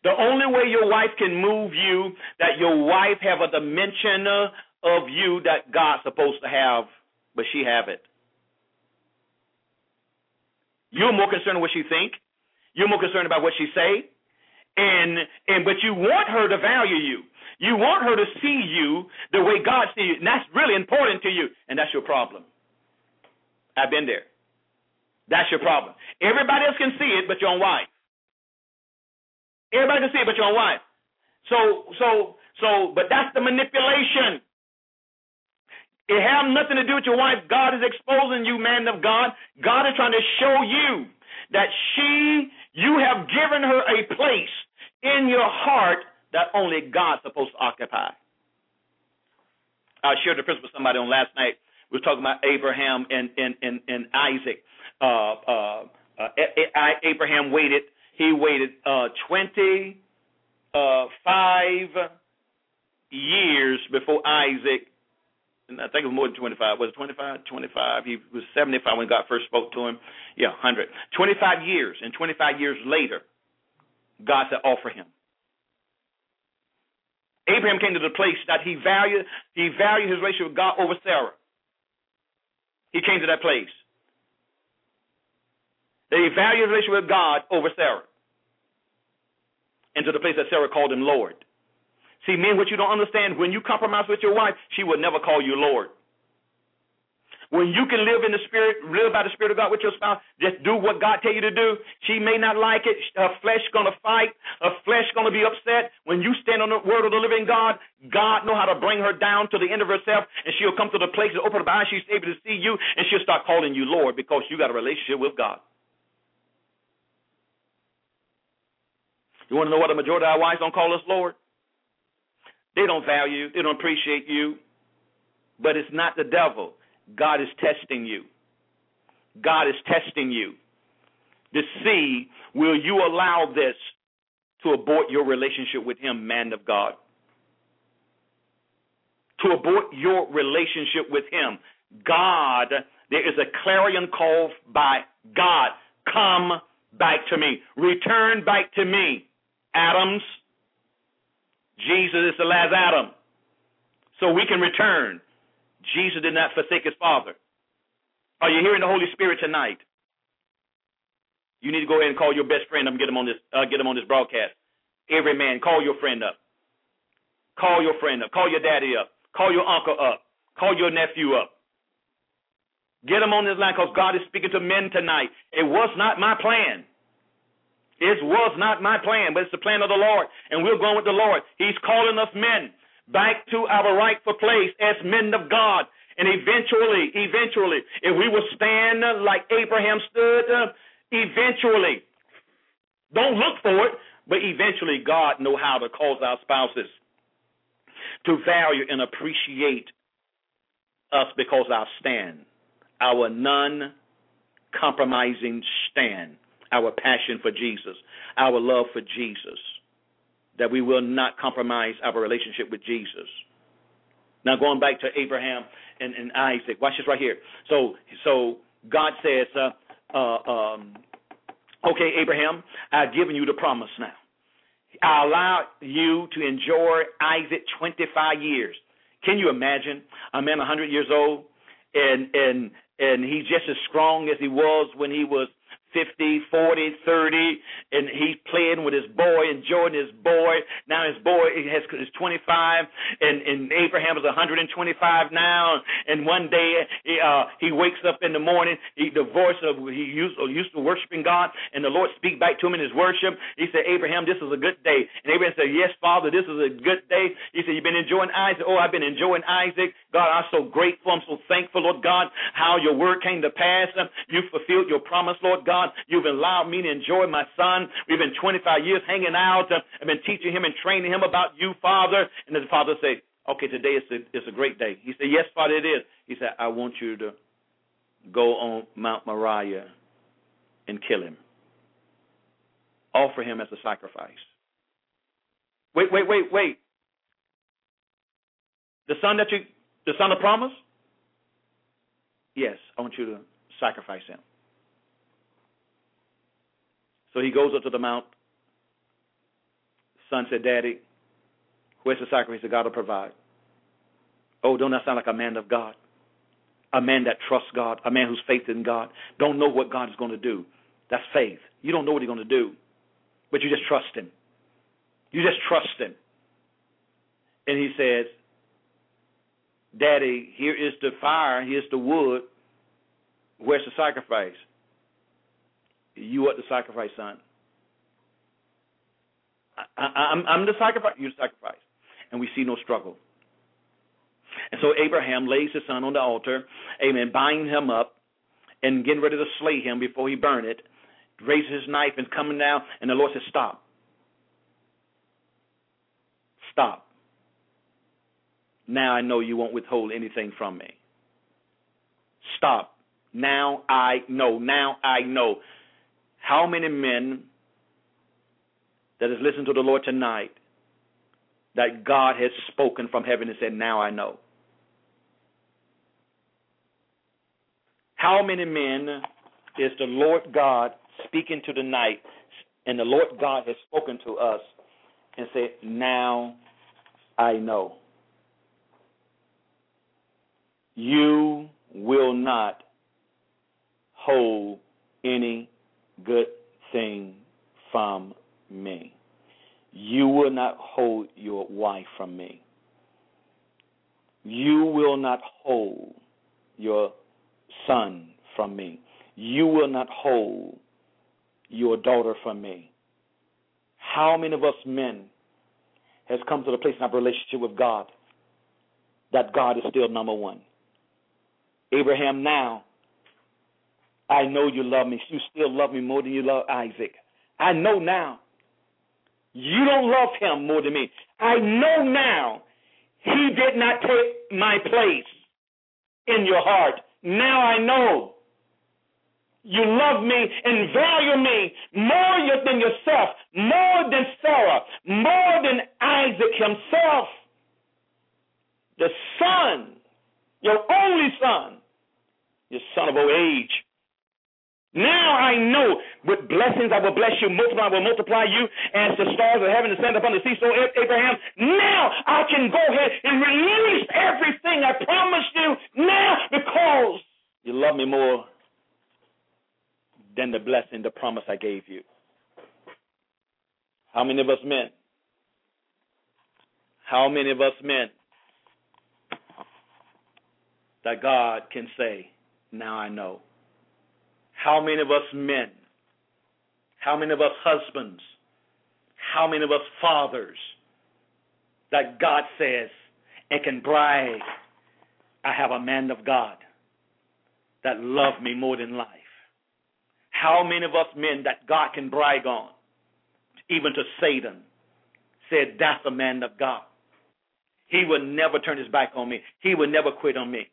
The only way your wife can move you, that your wife have a dimension of you that God's supposed to have, but she have it. You're more concerned with what she think. You're more concerned about what she say. And and but you want her to value you. You want her to see you the way God sees you. And that's really important to you. And that's your problem. I've been there. That's your problem. Everybody else can see it but your own wife. Everybody can see it but your own wife. So so so but that's the manipulation. It have nothing to do with your wife. God is exposing you, man of God. God is trying to show you that she, you have given her a place in your heart that only God's supposed to occupy. I shared the principle with somebody on last night. We were talking about Abraham and and and, and Isaac. Uh, uh, uh, Abraham waited. He waited uh, uh, years before Isaac. I think it was more than 25. Was it 25? 25. He was 75 when God first spoke to him. Yeah, 100. 25 years. And 25 years later, God said, offer him. Abraham came to the place that he valued he valued his relationship with God over Sarah. He came to that place. That he valued his relationship with God over Sarah. And to the place that Sarah called him Lord. See, men, what you don't understand, when you compromise with your wife, she will never call you Lord. When you can live in the spirit, live by the spirit of God with your spouse, just do what God tell you to do. She may not like it. Her flesh gonna fight. Her flesh gonna be upset. When you stand on the word of the living God, God know how to bring her down to the end of herself, and she'll come to the place and open her eyes. She's able to see you, and she'll start calling you Lord because you got a relationship with God. You want to know what the majority of our wives don't call us Lord? They don't value, they don't appreciate you. But it's not the devil. God is testing you. God is testing you to see will you allow this to abort your relationship with Him, man of God? To abort your relationship with Him. God, there is a clarion call by God. Come back to me. Return back to me. Adams. Jesus is the last Adam. So we can return. Jesus did not forsake his Father. Are you hearing the Holy Spirit tonight? You need to go ahead and call your best friend up and get him on this uh, get him on this broadcast. Every man, call your friend up. Call your friend up. Call your daddy up. Call your uncle up. Call your nephew up. Get him on this line because God is speaking to men tonight. It was not my plan. It was not my plan, but it's the plan of the Lord. And we're going with the Lord. He's calling us men back to our rightful place as men of God. And eventually, eventually, if we will stand like Abraham stood, eventually, don't look for it, but eventually God know how to cause our spouses to value and appreciate us because our stand, our non-compromising stand, our passion for Jesus, our love for Jesus that we will not compromise our relationship with Jesus. Now, going back to Abraham and, and Isaac, watch this right here. So, so God says, uh, uh, um, "Okay, Abraham, I've given you the promise now. I allow you to enjoy Isaac 25 years. Can you imagine a man 100 years old and and and he's just as strong as he was when he was 50, 40, 30, and he's playing with his boy, enjoying his boy. Now his boy has is 25, and and Abraham is 125 now. And one day he, uh, he wakes up in the morning. He, the voice of he used used to worshiping God, and the Lord speak back to him in his worship. He said, Abraham, this is a good day. And Abraham said, Yes, Father, this is a good day. He said, You've been enjoying Isaac. Oh, I've been enjoying Isaac. God, I'm so grateful. I'm so thankful, Lord God, how your word came to pass. You fulfilled your promise, Lord God. You've allowed me to enjoy my son. We've been 25 years hanging out. I've been teaching him and training him about you, Father. And the father said, okay, today is a, a great day. He said, yes, Father, it is. He said, I want you to go on Mount Moriah and kill him. Offer him as a sacrifice. Wait, wait, wait, wait. The son that you, the son of promise? Yes, I want you to sacrifice him. So he goes up to the mount. Son said, Daddy, where's the sacrifice that God will provide? Oh, don't that sound like a man of God? A man that trusts God, a man who's faith in God, don't know what God is going to do. That's faith. You don't know what he's going to do, but you just trust him. You just trust him. And he says, Daddy, here is the fire, here's the wood. Where's the sacrifice? You are the sacrifice, son. I, I'm, I'm the sacrifice. You're the sacrifice. And we see no struggle. And so Abraham lays his son on the altar, amen, binding him up and getting ready to slay him before he burn it, raises his knife and coming down, and the Lord says, Stop. Stop. Now I know you won't withhold anything from me. Stop. Now I know. Now I know. How many men that has listened to the Lord tonight that God has spoken from heaven and said, Now I know? How many men is the Lord God speaking to tonight, and the Lord God has spoken to us and said, Now I know. You will not hold any good thing from me. You will not hold your wife from me. You will not hold your son from me. You will not hold your daughter from me. How many of us men has come to the place in our relationship with God that God is still number one? Abraham, now I know you love me. You still love me more than you love Isaac. I know now. You don't love him more than me. I know now he did not take my place in your heart. Now I know you love me and value me more than yourself, more than Sarah, more than Isaac himself. The son, your only son, your son of old age. Now I know with blessings I will bless you, multiply I will multiply you as the stars of heaven descend upon the sea. So Abraham, now I can go ahead and release everything I promised you now because you love me more than the blessing, the promise I gave you. How many of us men? How many of us men that God can say, Now I know? How many of us men? How many of us husbands? How many of us fathers that God says and can brag, I have a man of God that love me more than life? How many of us men that God can brag on, even to Satan, said, That's a man of God. He would never turn his back on me. He would never quit on me.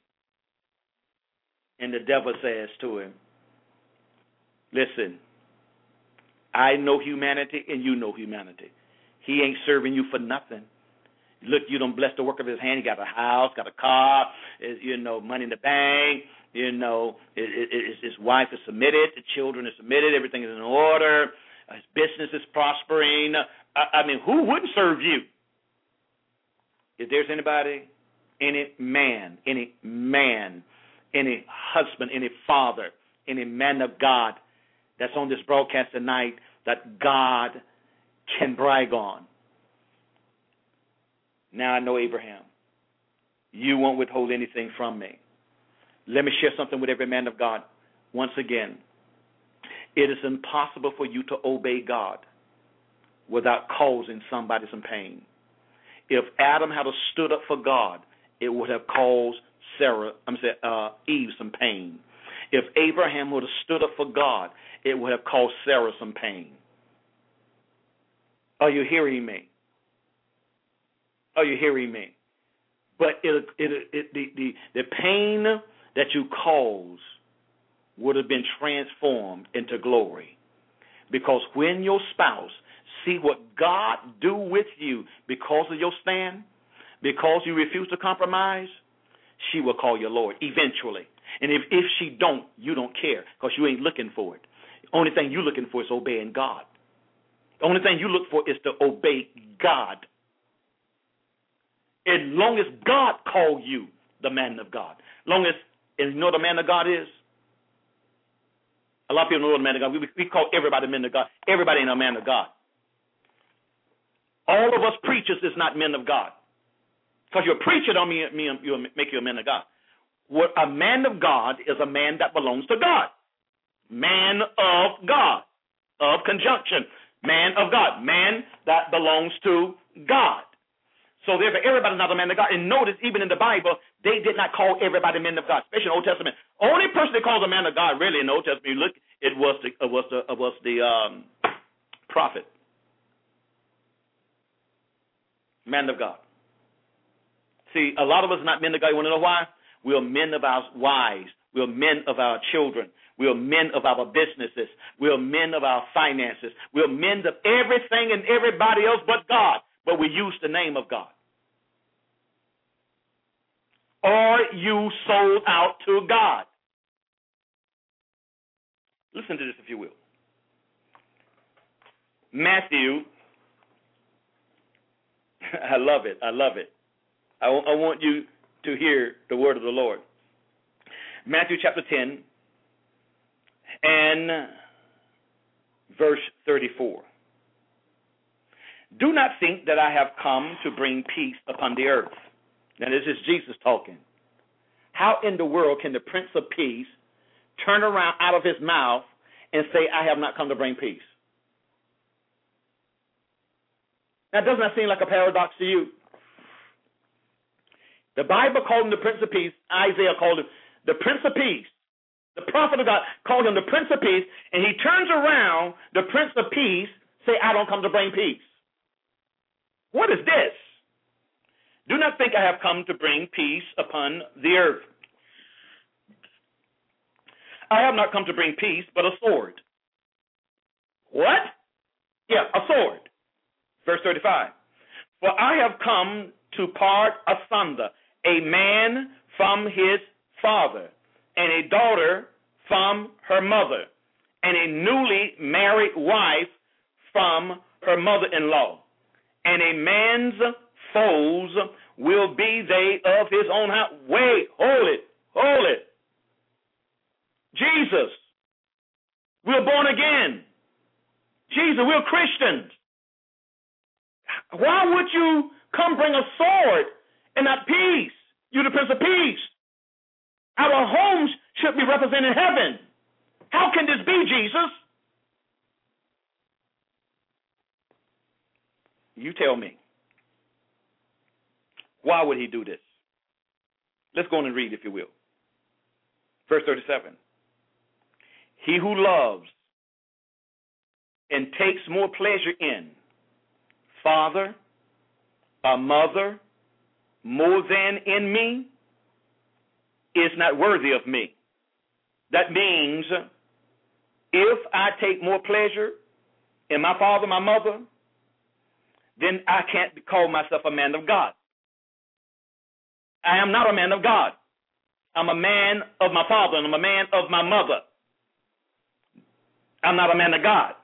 And the devil says to him, Listen, I know humanity and you know humanity. He ain't serving you for nothing. Look, you don't bless the work of his hand. He got a house, got a car, eh, you know, money in the bank. You know, his wife is submitted, the children are submitted, everything is in order, his business is prospering. I mean, who wouldn't serve you? If there's anybody, any man, any man, any husband, any father, any man of God that's on this broadcast tonight that God can brag on. Now I know Abraham. You won't withhold anything from me. Let me share something with every man of God. Once again, it is impossible for you to obey God without causing somebody some pain. If Adam had stood up for God, it would have caused Sarah, I'm saying uh, Eve some pain. If Abraham would have stood up for God, it would have caused Sarah some pain. Are you hearing me? Are you hearing me? But it, it, it, the, the, the pain that you cause would have been transformed into glory. Because when your spouse see what God do with you because of your stand, because you refuse to compromise, she will call you Lord eventually. And if, if she don't, you don't care because you ain't looking for it. The only thing you're looking for is obeying God. The only thing you look for is to obey God. As long as God called you the man of God, long as and you know the man of God is? A A lot of people know the man of God. We, we call everybody men of God. Everybody ain't a man of God. All of us preachers is not men of God. Because you're a preacher don't mean, mean you make you a man of God. What a man of God is a man that belongs to God. Man of God. Of conjunction. Man of God. Man that belongs to God. So therefore, everybody's not a man of God. And notice, even in the Bible, they did not call everybody men of God, especially in the Old Testament. Only person that calls a man of God, really, in the Old Testament, you look, it was the, it was the, it was the um, prophet, man of God. See, a lot of us are not men of God. You want to know why? We are men of our wives. We are men of our children. We are men of our businesses. We are men of our finances. We are men of everything and everybody else but God. But we use the name of God. Are you sold out to God? Listen to this, if you will. Matthew, I love it. I love it. I, I want you to hear the word of the Lord. Matthew chapter 10 and verse 34. Do not think that I have come to bring peace upon the earth. Now, this is Jesus talking. How in the world can the Prince of Peace turn around out of his mouth and say, I have not come to bring peace? Now, doesn't that seem like a paradox to you? The Bible called him the Prince of Peace. Isaiah called him the Prince of Peace. The prophet of God called him the Prince of Peace, and he turns around, the Prince of Peace, say, I don't come to bring peace. What is this? Do not think I have come to bring peace upon the earth. I have not come to bring peace, but a sword. What? Yeah, a sword. Verse 35. For I have come to part asunder a man from his father, and a daughter from her mother, and a newly married wife from her mother in law. And a man's foes will be they of his own house. Wait, hold it, hold it. Jesus, we're born again. Jesus, we're Christians. Why would you come bring a sword and not peace? You the Prince of Peace. Our homes should be representing heaven. How can this be, Jesus? You tell me. Why would he do this? Let's go on and read, if you will. Verse 37. He who loves and takes more pleasure in father, a mother, more than in me, is not worthy of me. That means if I take more pleasure in my father, my mother, then I can't call myself a man of God. I am not a man of God. I'm a man of my father and I'm a man of my mother. I'm not a man of God.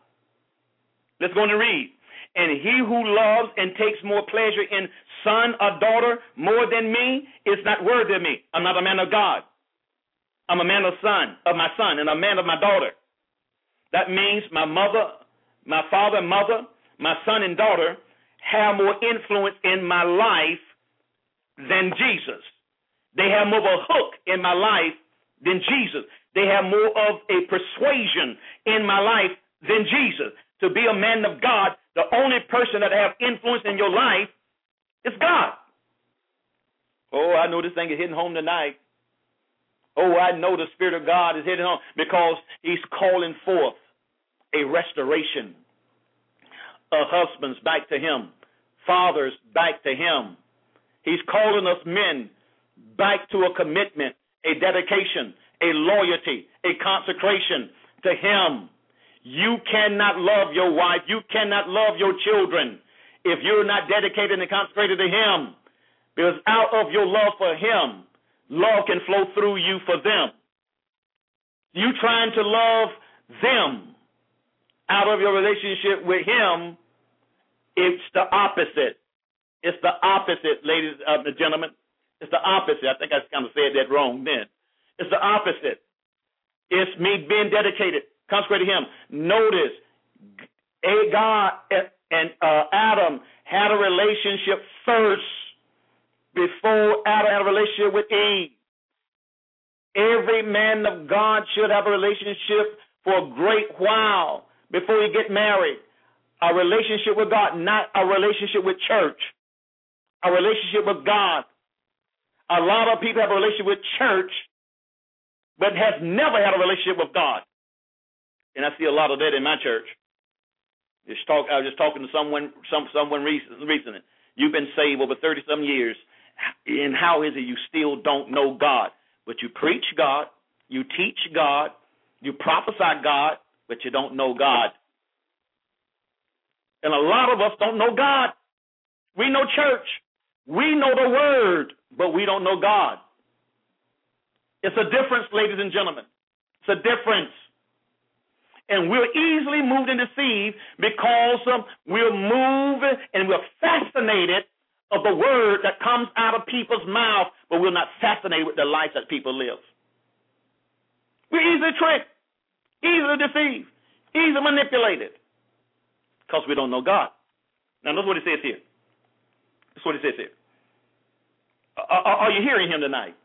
Let's go and read. And he who loves and takes more pleasure in son or daughter more than me is not worthy of me. I'm not a man of God. I'm a man of son, of my son, and a man of my daughter. That means my mother, my father and mother, my son and daughter have more influence in my life than Jesus. They have more of a hook in my life than Jesus. They have more of a persuasion in my life than Jesus. To be a man of God, the only person that have influence in your life is God. Oh, I know this thing is hitting home tonight. Oh, I know the Spirit of God is hitting home because He's calling forth a restoration of husbands back to Him, fathers back to Him. He's calling us men back to a commitment, a dedication, a loyalty, a consecration to Him. You cannot love your wife. You cannot love your children if you're not dedicated and consecrated to Him. Because out of your love for Him, love can flow through you for them. You trying to love them out of your relationship with Him, it's the opposite. It's the opposite, ladies and uh, gentlemen. It's the opposite. I think I kind of said that wrong then. It's the opposite. It's me being dedicated, consecrated him. Notice, God and uh, Adam had a relationship first before Adam had a relationship with Eve. Every man of God should have a relationship for a great while before you get married. A relationship with God, not a relationship with church. A relationship with God. A lot of people have a relationship with church, but has never had a relationship with God. And I see a lot of that in my church. Just talk. I was just talking to someone, some someone recently. You've been saved over thirty some years, and how is it you still don't know God? But you preach God, you teach God, you prophesy God, but you don't know God. And a lot of us don't know God. We know church, we know the Word, but we don't know God. It's a difference, ladies and gentlemen. It's a difference. And we're easily moved and deceived because we're moved and we're fascinated of the word that comes out of people's mouth, but we're not fascinated with the life that people live. We're easily tricked, easily deceived, easily manipulated because we don't know God. Now, notice what it says here. That's what it says here. Are, are you hearing him tonight?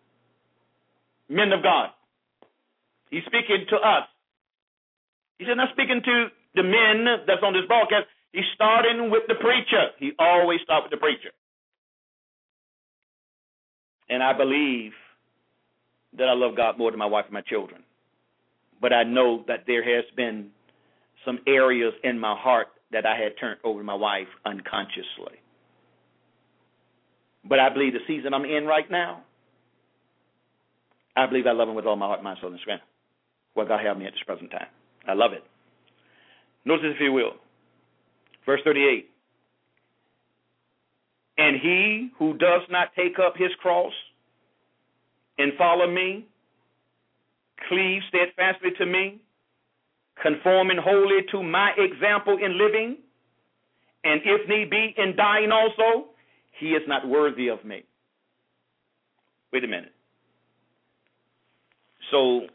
Men of God. He's speaking to us. He's not speaking to the men that's on this broadcast. He's starting with the preacher. He always starts with the preacher. And I believe that I love God more than my wife and my children. But I know that there has been some areas in my heart that I had turned over to my wife unconsciously. But I believe the season I'm in right now, I believe I love him with all my heart, mind, soul, and strength. What God have me at this present time. I love it. Notice, if you will, verse 38. And he who does not take up his cross and follow me, cleave steadfastly to me, conforming wholly to my example in living, and if need be, in dying also, he is not worthy of me. Wait a minute. So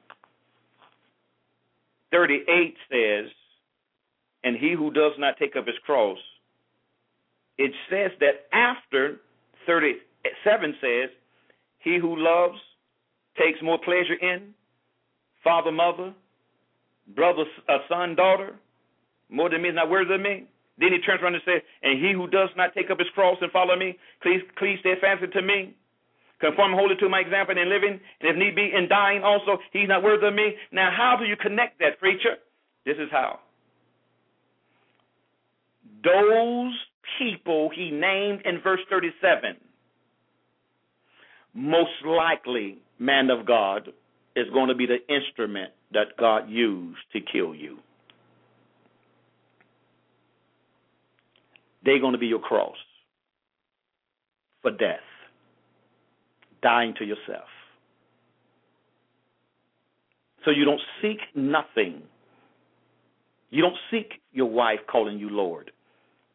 38 says, and he who does not take up his cross, it says that after 37 says, he who loves takes more pleasure in father, mother, brother, uh, son, daughter, more than me is not worthy of me. Then he turns around and says, And he who does not take up his cross and follow me, please, please steadfastly to me. Conform wholly to my example in living, and if need be, in dying also, he's not worthy of me. Now, how do you connect that, preacher? This is how. Those people he named in verse 37, most likely, man of God, is going to be the instrument that God used to kill you. They're going to be your cross for death, dying to yourself. So you don't seek nothing. You don't seek your wife calling you Lord.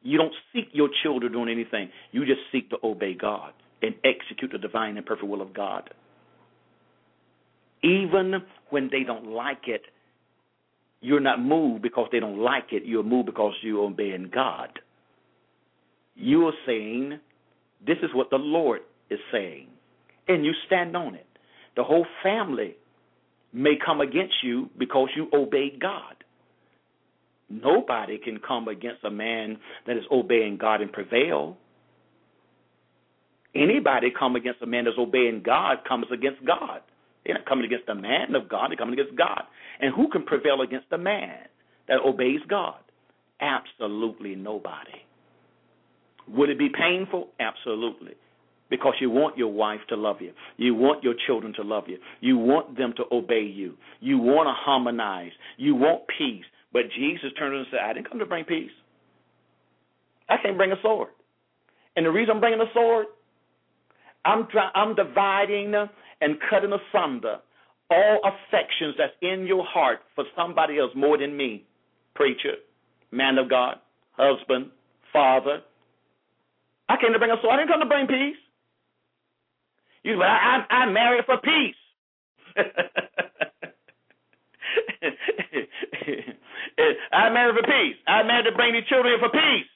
You don't seek your children doing anything. You just seek to obey God and execute the divine and perfect will of God. Even when they don't like it, you're not moved because they don't like it. You're moved because you're obeying God. You are saying, This is what the Lord is saying. And you stand on it. The whole family may come against you because you obey God. Nobody can come against a man that is obeying God and prevail. Anybody come against a man that's obeying God comes against God. They're not coming against the man of God, they're coming against God. And who can prevail against the man that obeys God? Absolutely nobody. Would it be painful? Absolutely. Because you want your wife to love you. You want your children to love you. You want them to obey you. You want to harmonize. You want peace. But Jesus turned and said, I didn't come to bring peace. I can't bring a sword. And the reason I'm bringing a sword, I'm, try- I'm dividing and cutting asunder all affections that's in your heart for somebody else more than me. Preacher, man of God, husband, father, I came to bring a sword. I didn't come to bring peace. You I'm I, I married for peace. I'm married for peace. I'm married to bring these children for peace.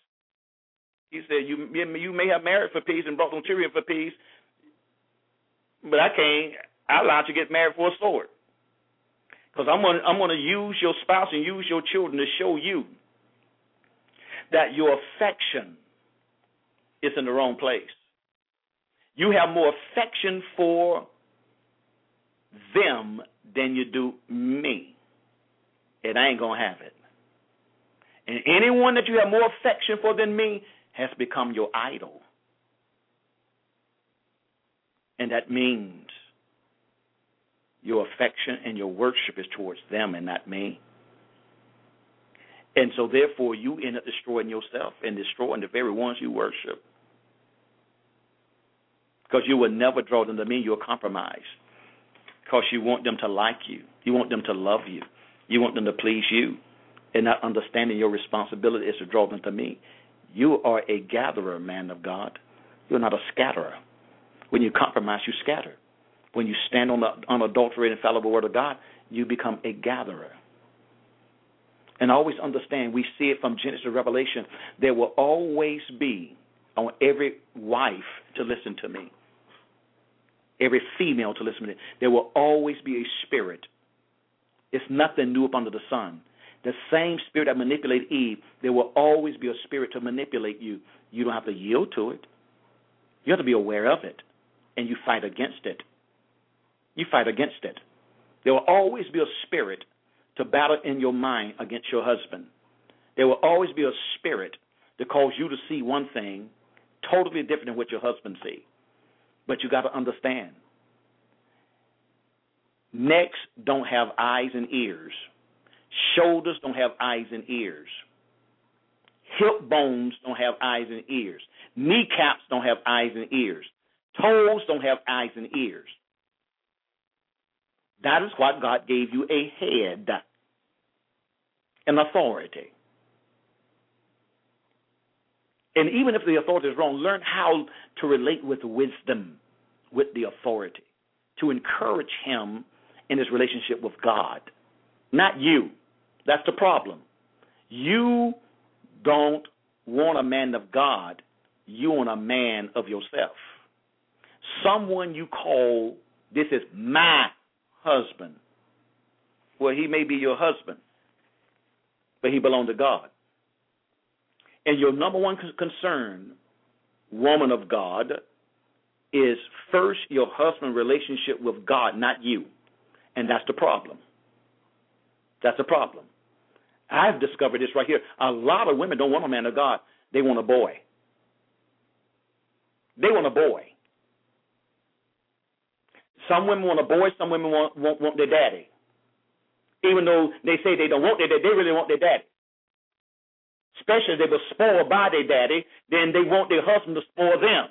He said, you, you may have married for peace and brought them children for peace, but I can't. I allowed you to get married for a sword. Because I'm going I'm gonna use your spouse and use your children to show you that your affection is in the wrong place. You have more affection for them than you do me. And I ain't going to have it. And anyone that you have more affection for than me has become your idol. And that means your affection and your worship is towards them and not me. And so, therefore, you end up destroying yourself and destroying the very ones you worship. Because you will never draw them to me, you'll compromise. Because you want them to like you, you want them to love you, you want them to please you, and not understanding your responsibility is to draw them to me. You are a gatherer, man of God. You're not a scatterer. When you compromise, you scatter. When you stand on the unadulterated, infallible word of God, you become a gatherer. And always understand, we see it from Genesis to Revelation, there will always be on every wife to listen to me, every female to listen to it. There will always be a spirit. It's nothing new up under the sun. The same spirit that manipulated Eve, there will always be a spirit to manipulate you. You don't have to yield to it. You have to be aware of it, and you fight against it. You fight against it. There will always be a spirit to battle in your mind against your husband. There will always be a spirit to cause you to see one thing totally different than what your husband sees. But you got to understand. Necks don't have eyes and ears. Shoulders don't have eyes and ears. Hip bones don't have eyes and ears. Kneecaps don't have eyes and ears. Toes don't have eyes and ears. That is what God gave you a head, an authority. And even if the authority is wrong, learn how to relate with wisdom, with the authority, to encourage him in his relationship with God, not you. That's the problem. You don't want a man of God, you want a man of yourself. Someone you call, this is my husband. Well, he may be your husband, but he belonged to God. And your number one concern, woman of God, is first your husband relationship with God, not you. And that's the problem. That's the problem. I've discovered this right here. A lot of women don't want a man of God. They want a boy. They want a boy. Some women want a boy, some women want, want, want their daddy. Even though they say they don't want their daddy, they really want their daddy. Especially if they were spoiled by their daddy, then they want their husband to spoil them.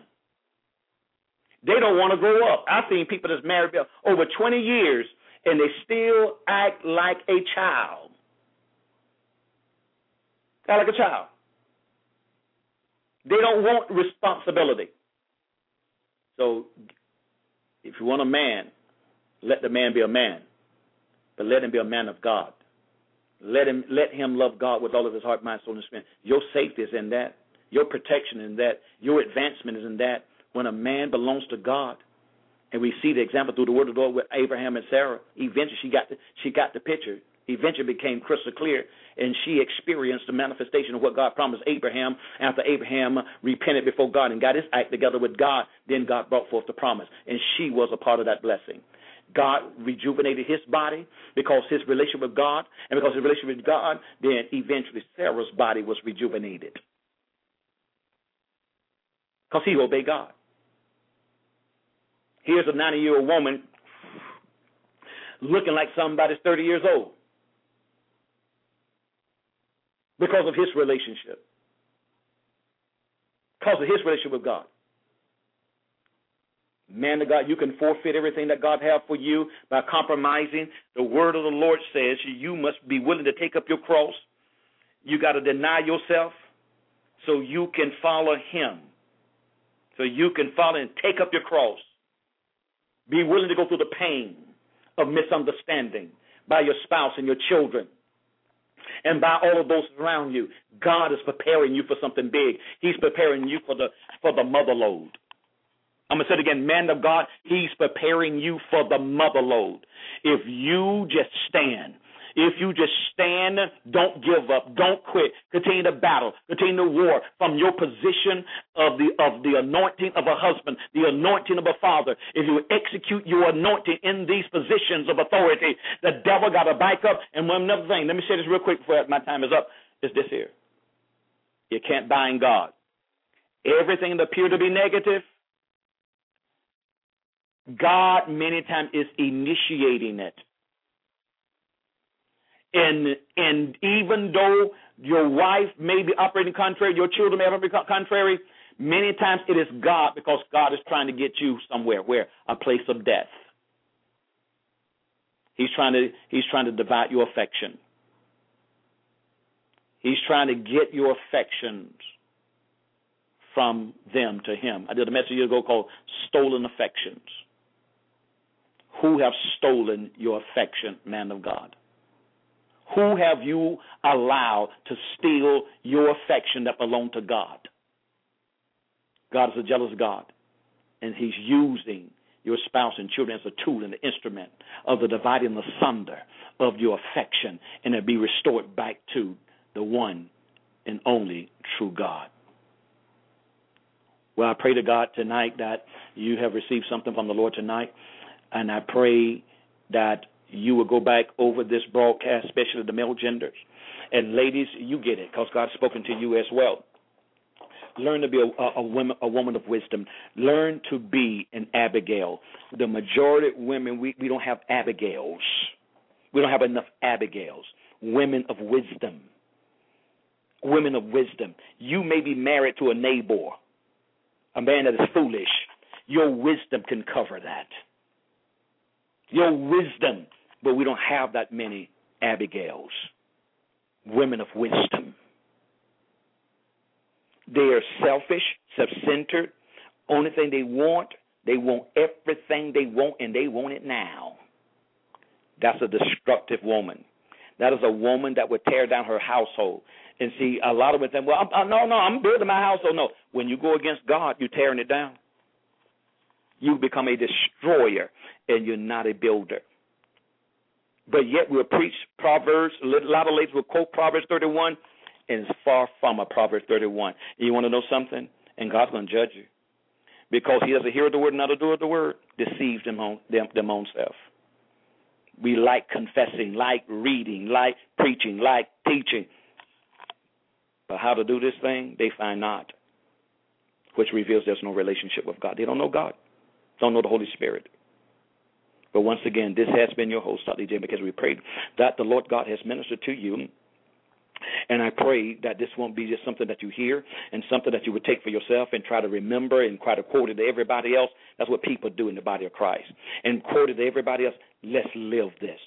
They don't want to grow up. I've seen people that's married over 20 years and they still act like a child. Act like a child. They don't want responsibility. So if you want a man, let the man be a man, but let him be a man of God. Let him let him love God with all of his heart, mind, soul, and spirit. Your safety is in that. Your protection is in that. Your advancement is in that. When a man belongs to God, and we see the example through the word of the Lord with Abraham and Sarah. Eventually, she got the, she got the picture. Eventually, became crystal clear, and she experienced the manifestation of what God promised Abraham. After Abraham repented before God and got his act together with God, then God brought forth the promise, and she was a part of that blessing. God rejuvenated his body because his relationship with God, and because his relationship with God, then eventually Sarah's body was rejuvenated because he obeyed God. Here's a 90 year old woman looking like somebody's 30 years old because of his relationship, because of his relationship with God. Man of God, you can forfeit everything that God has for you by compromising. The word of the Lord says you must be willing to take up your cross. You got to deny yourself so you can follow Him. So you can follow and take up your cross. Be willing to go through the pain of misunderstanding by your spouse and your children. and by all of those around you. God is preparing you for something big. He's preparing you for the for the mother lode. I'm gonna say it again, man of God, He's preparing you for the mother lode. If you just stand if you just stand, don't give up, don't quit, continue to battle, continue to war from your position of the of the anointing of a husband, the anointing of a father. If you execute your anointing in these positions of authority, the devil got to back up. And one other thing, let me say this real quick before my time is up. Is this here? You can't bind God. Everything that appear to be negative, God many times is initiating it. And and even though your wife may be operating contrary, your children may be contrary, many times it is God because God is trying to get you somewhere where a place of death. He's trying to he's trying to divide your affection. He's trying to get your affections from them to him. I did a message years ago called Stolen Affections. Who have stolen your affection, man of God? Who have you allowed to steal your affection that belonged to God? God is a jealous God, and He's using your spouse and children as a tool and an instrument of the dividing asunder of your affection, and it be restored back to the one and only true God. Well, I pray to God tonight that you have received something from the Lord tonight, and I pray that you will go back over this broadcast, especially the male genders. And ladies, you get it because God's spoken to you as well. Learn to be a, a, a, woman, a woman of wisdom. Learn to be an Abigail. The majority of women, we, we don't have Abigails. We don't have enough Abigails. Women of wisdom. Women of wisdom. You may be married to a Nabal, a man that is foolish. Your wisdom can cover that. Your wisdom but we don't have that many Abigails, women of wisdom. They are selfish, self centered. Only thing they want, they want everything they want, and they want it now. That's a destructive woman. That is a woman that would tear down her household. And see, a lot of think, well, I'm, no, no, I'm building my household. No, when you go against God, you're tearing it down. You become a destroyer, and you're not a builder but yet we'll preach Proverbs. A lot of ladies will quote Proverbs 31, and it's far from a Proverbs 31. And you want to know something? And God's going to judge you. Because he doesn't hear the word, not a doer of the word, deceives them own, them, them own self. We like confessing, like reading, like preaching, like teaching. But how to do this thing, they find not, which reveals there's no relationship with God. They don't know God, don't know the Holy Spirit. But once again, this has been your host, Dr. J, because we prayed that the Lord God has ministered to you. And I pray that this won't be just something that you hear and something that you would take for yourself and try to remember and try to quote it to everybody else. That's what people do in the body of Christ. And quote it to everybody else. Let's live this.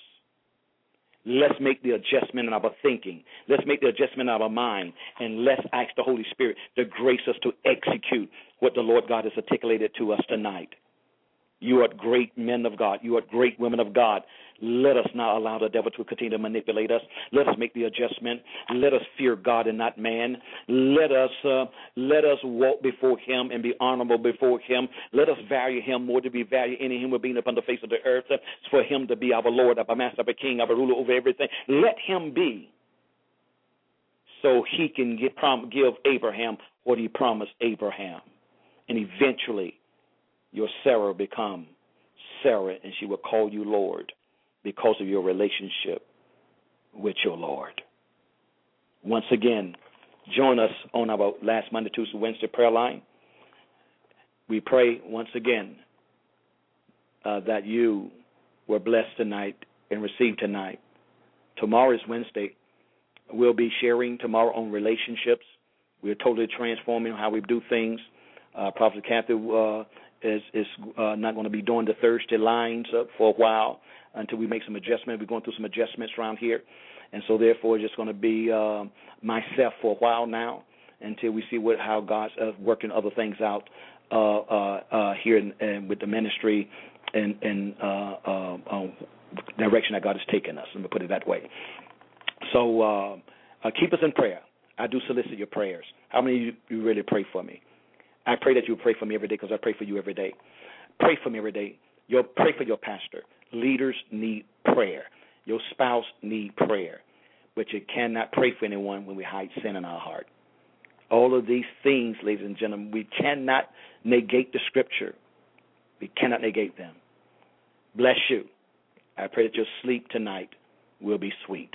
Let's make the adjustment in our thinking. Let's make the adjustment in our mind. And let's ask the Holy Spirit to grace us to execute what the Lord God has articulated to us tonight. You are great men of God. You are great women of God. Let us not allow the devil to continue to manipulate us. Let us make the adjustment. Let us fear God and not man. Let us uh, let us walk before Him and be honorable before Him. Let us value Him more to be valued any human being upon the face of the earth. Uh, for Him to be our Lord, our Master, our King, our ruler over everything. Let Him be, so He can give, give Abraham what He promised Abraham, and eventually your Sarai become Sarah, and she will call you Lord because of your relationship with your Lord. Once again, join us on our last Monday, Tuesday, Wednesday prayer line. We pray once again uh, that you were blessed tonight and received tonight. Tomorrow is Wednesday. We'll be sharing tomorrow on relationships. We're totally transforming how we do things. Uh, Prophet Kathy uh, is is uh, not going to be doing the Thursday lines up for a while until we make some adjustments. We're going through some adjustments around here, and so therefore it's just going to be uh, myself for a while now until we see what how God's uh, working other things out uh, uh, uh, here in, in, with the ministry and and uh, uh, uh, direction that God has taken us. Let me put it that way. So uh, uh, keep us in prayer. I do solicit your prayers. How many of you, you really pray for me? I pray that you pray for me every day because I pray for you every day. Pray for me every day. You'll pray for your pastor. Leaders need prayer. Your spouse need prayer. But you cannot pray for anyone when we hide sin in our heart. All of these things, ladies and gentlemen, we cannot negate the scripture. We cannot negate them. Bless you. I pray that your sleep tonight will be sweet.